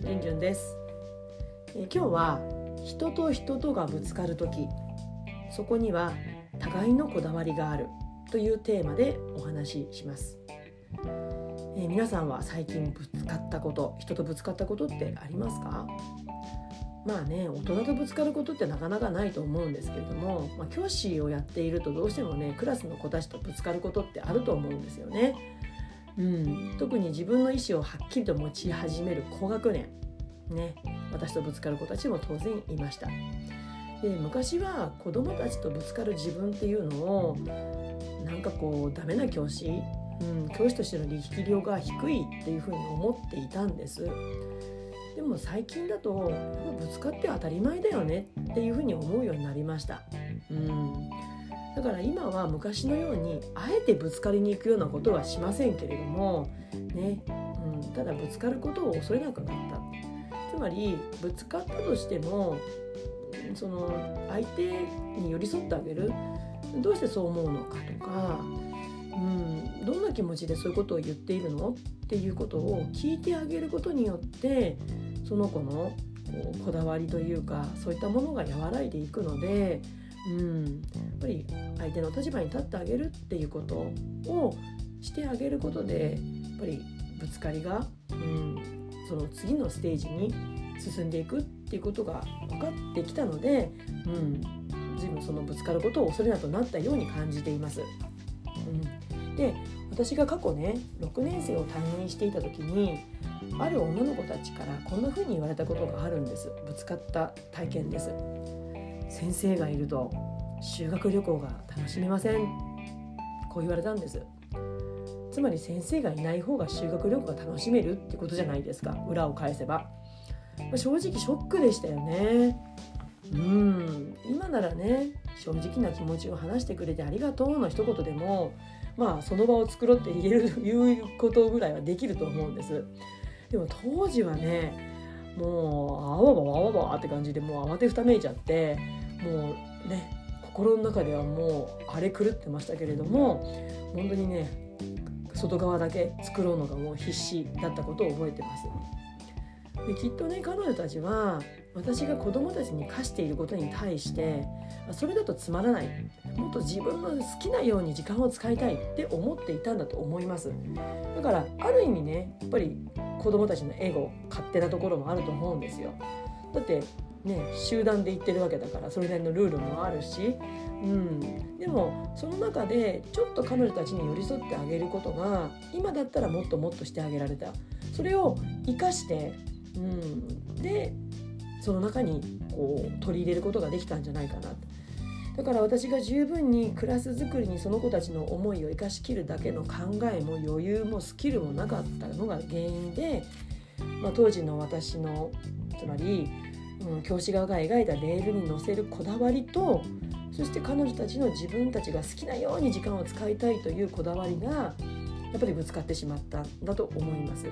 じゅんじゅんです。え今日は人と人とがぶつかる時。そこには互いのこだわりがある。というテーマでお話しします、え皆さんは最近ぶつかったこと人とぶつかったことってありますか？まあね大人とぶつかることってなかなかないと思うんですけれども、まあ、教師をやっているとどうしてもねクラスの子たちとぶつかることってあると思うんですよね。うん、特に自分の意思をはっきりと持ち始める高学年ね私とぶつかる子たちも当然いました。で昔は子供たちとぶつかる自分っていうのをなんかこうダメな教師、うん、教師としての力量が低いっていうふうに思っていたんです。でも最近だとぶつかって当たり前だよねっていうふうに思うようになりました。うんだから今は昔のようにあえてぶつかりに行くようなことはしませんけれども、ねうん、ただぶつかることを恐れなくなった。つまりぶつかったとしてもその相手に寄り添ってあげる。どうしてそう思うのかとか、うん、どんな気持ちでそういうことを言っているのっていうことを聞いてあげることによってその子のここだわりというかそういったものが和らいでいくので、うん、やっぱり相手の立場に立ってあげるっていうことをしてあげることでやっぱりぶつかりが、うん、その次のステージに進んでいくっていうことが分かってきたので、うん、随分そのぶつかることを恐れなくなったように感じています。うん、で私が過去ね6年生を担任していた時にある女の子たちからこんな風に言われたことがあるんです。ぶつかった体験です。先生がいると修学旅行が楽しめません。こう言われたんです。つまり先生がいない方が修学旅行が楽しめるってことじゃないですか。裏を返せば。まあ正直ショックでしたよね。うん。今ならね正直な気持ちを話してくれてありがとうの一言でもまあその場を作ろうって言える言うことぐらいはできると思うんです。でも当時はねもうあわばあわばって感じでもう慌てふためいちゃってもうね心の中ではもう荒れ狂ってましたけれども本当にね外側だけ作ろうのがもう必死だったことを覚えてます。できっとね彼女たちは私が子供たちに課していることに対してそれだとつまらないもっと自分の好きなように時間を使いたいって思っていたんだと思いますだからある意味ねやっぱり子供たちのエゴ勝手なところもあると思うんですよだってね集団で行ってるわけだからそれなりのルールもあるし、うん、でもその中でちょっと彼女たちに寄り添ってあげることが今だったらもっともっとしてあげられた。それを生かしてうん、でその中にこう取り入れることができたんじゃないかな。とだから私が十分にクラス作りにその子たちの思いを生かしきるだけの考えも余裕もスキルもなかったのが原因で、まあ、当時の私のつまり、うん、教師側が描いたレールに乗せるこだわりとそして彼女たちの自分たちが好きなように時間を使いたいというこだわりがやっぱりぶつかってしまったんだと思います。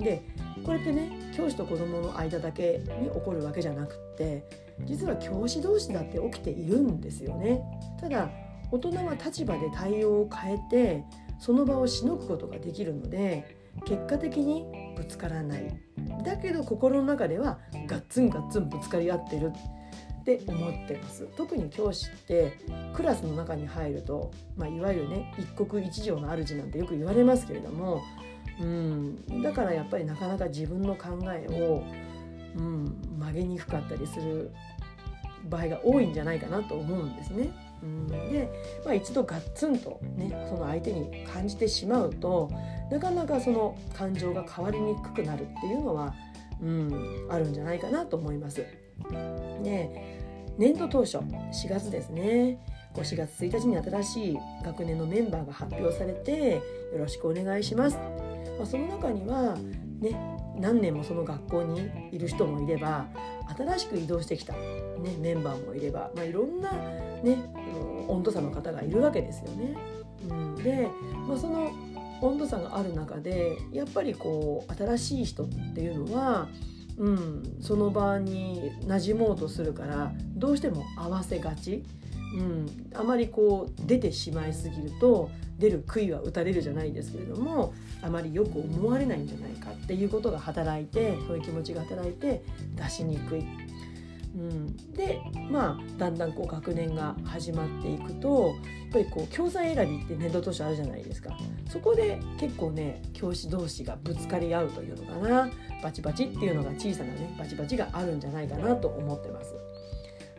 でこれってね教師と子どもの間だけに起こるわけじゃなくって実は教師同士だって起きているんですよね。ただ大人は立場で対応を変えてその場をしのぐことができるので結果的にぶつからないだけど心の中ではガッツンガッツンぶつかり合ってるって思ってます特に教師ってクラスの中に入ると、まあ、いわゆるね一国一城の主なんてよく言われますけれどもうん、だからやっぱりなかなか自分の考えを、うん、曲げにくかったりする場合が多いんじゃないかなと思うんですね。で、まあ、一度ガッツンと、ね、その相手に感じてしまうとなかなかその感情が変わりにくくなるっていうのは、うん、あるんじゃないかなと思います。で年度当初4月ですね。4月1日に新しい学年のメンバーが発表されてよろしくお願いします。まあ、その中にはね何年もその学校にいる人もいれば新しく移動してきた、ね、メンバーもいれば、まあ、いろんな、ね、温度差の方がいるわけですよね。うん、で、まあ、その温度差がある中でやっぱりこう新しい人っていうのは、うん、その場に馴染もうとするからどうしても合わせがち。うん、あまりこう出てしまいすぎると出る杭は打たれるじゃないですけれどもあまりよく思われないんじゃないかっていうことが働いてそういう気持ちが働いて出しにくい。うん、でまあだんだんこう学年が始まっていくとやっぱりこう教材選びって年度図書あるじゃないですかそこで結構ね教師同士がぶつかり合うというのかなバチバチっていうのが小さなねバチバチがあるんじゃないかなと思ってます。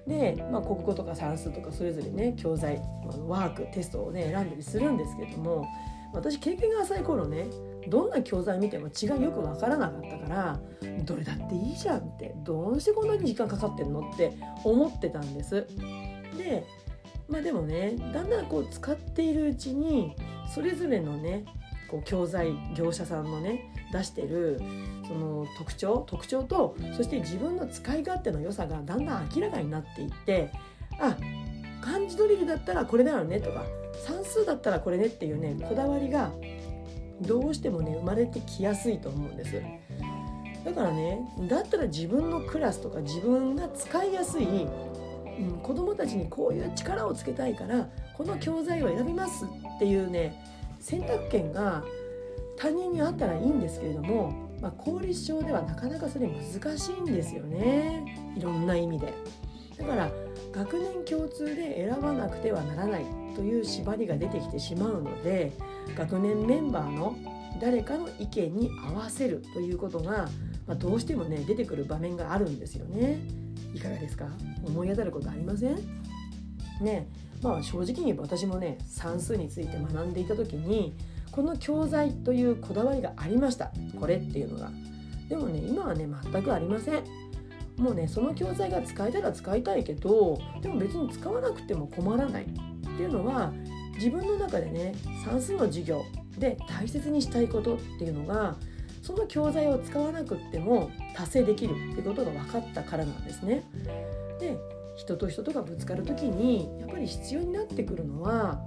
で、まあ、国語とか算数とかそれぞれね教材ワークテストをね選んだりするんですけども私経験が浅い頃ねどんな教材見ても違いよく分からなかったからどれだっていいじゃんってどうしてこんなに時間かかってんのって思ってたんです。でまあでもねだんだんこう使っているうちにそれぞれのねこう教材業者さんのね出してるその特徴特徴とそして自分の使い勝手の良さがだんだん明らかになっていってあ漢字ドリルだったらこれだよねとか算数だったらこれねっていうねこだわりがどうしてもね生まれてきやすいと思うんです。だからねだったら自分のクラスとか自分が使いやすい、うん、子どもたちにこういう力をつけたいからこの教材を選びますっていうね選択権が他人にあったらいいんですけれども、まあ、公立小ではなかなかそれ難しいんですよねいろんな意味で。だから学年共通で選ばなくてはならないという縛りが出てきてしまうので学年メンバーの誰かの意見に合わせるということが、まあ、どうしてもね出てくる場面があるんですよね。いかがですか？思い当たることありません？ねまあ正直に私もね算数について学んでいた時にこの教材というこだわりがありました。これっていうのが。でもね今はね全くありません。もうねその教材が使えたら使いたいけどでも別に使わなくても困らない。っていうのは自分の中でね算数の授業で大切にしたいことっていうのがその教材を使わなくっても達成できるってことが分かったからなんですね。で人と人とがぶつかる時にやっぱり必要になってくるのは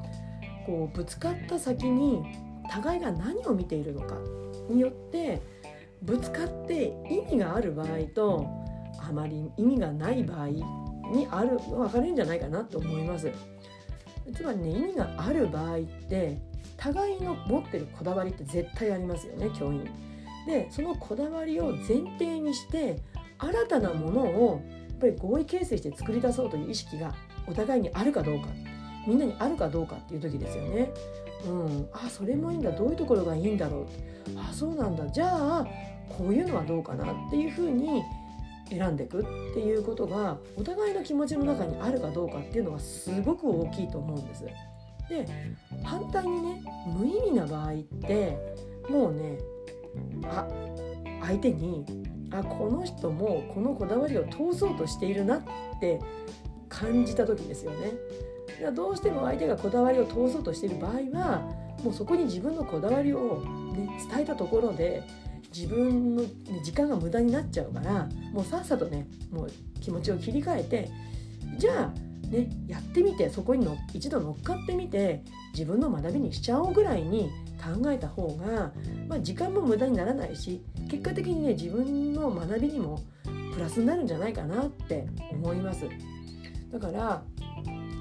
こうぶつかった先に互いが何を見ているのかによってぶつかって意味がある場合とあまり意味がない場合にある分かれるんじゃないかなと思います。つまりね意味がある場合って互いの持ってるこだわりって絶対ありますよね教員。でそのこだわりを前提にして新たなものをやっぱり合意形成して作り出そうという意識がお互いにあるかどうかみんなにあるかどうかっていう時ですよね。うん、あそれもいいんだどういうところがいいんだろうあそうなんだじゃあこういうのはどうかなっていうふうに選んでいくっていうことがお互いの気持ちの中にあるかどうかっていうのがすごく大きいと思うんです。で反対にね無意味な場合ってもうねあ相手にあこの人もこのこだわりを通そうとしているなって感じた時ですよね。どうしても相手がこだわりを通そうとしている場合はもうそこに自分のこだわりを、ね、伝えたところで自分の、時間が無駄になっちゃうからもうさっさとねもう気持ちを切り替えてじゃあねやってみてそこにの一度乗っかってみて自分の学びにしちゃおうぐらいに考えた方が、まあ、時間も無駄にならないし結果的にね自分の学びにもプラスになるんじゃないかなって思います。だから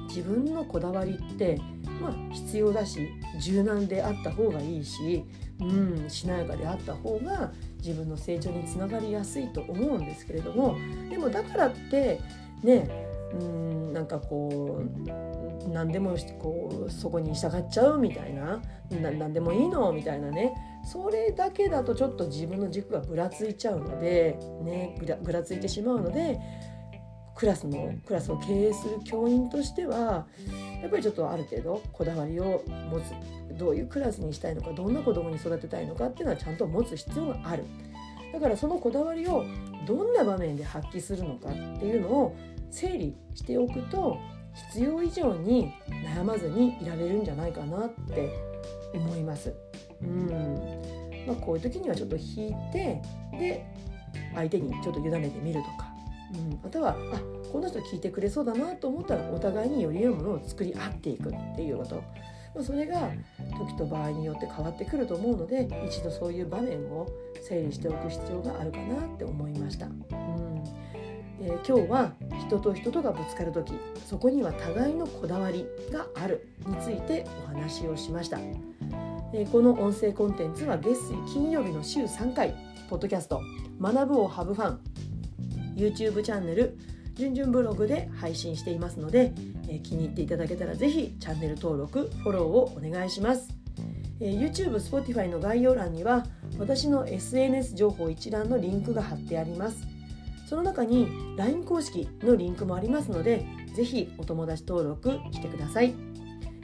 自分のこだわりってまあ必要だし柔軟であった方がいいしうんしなやかであった方が自分の成長につながりやすいと思うんですけれどもでもだからってねうんなんかこう何でもこうそこに従っちゃうみたいな何でもいいのみたいなねそれだけだとちょっと自分の軸がぶらついちゃうのでねぐらついてしまうのでクラスのクラスを経営する教員としてはやっぱりちょっとある程度こだわりを持つ。どういうクラスにしたいのかどんな子供に育てたいのかっていうのはちゃんと持つ必要がある。だからそのこだわりをどんな場面で発揮するのかっていうのを整理しておくと必要以上に悩まずにいられるんじゃないかなって思います。うん。まあ、こういう時にはちょっと引いてで相手にちょっと委ねてみるとか、うん、またはあこの人聞いてくれそうだなと思ったらお互いにより良いものを作り合っていくっていうこと。それが時と場合によって変わってくると思うので一度そういう場面を整理しておく必要があるかなって思いました。うん。えー、今日は人と人とがぶつかる時そこには互いのこだわりがあるについてお話をしました、えー、この音声コンテンツは月水金曜日の週3回ポッドキャスト「学ぶをハブファン」YouTube チャンネルじゅんじゅんブログで配信していますので、え、気に入っていただけたらぜひチャンネル登録フォローをお願いします、え、YouTube、Spotify の概要欄には私の SNS 情報一覧のリンクが貼ってあります。その中に LINE 公式のリンクもありますのでぜひお友達登録してください。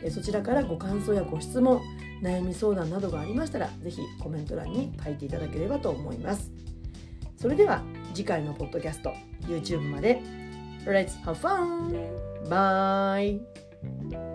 そちらからご感想やご質問悩み相談などがありましたらぜひコメント欄に書いていただければと思います。それでは次回のポッドキャスト YouTube まで Let's have fun! Bye!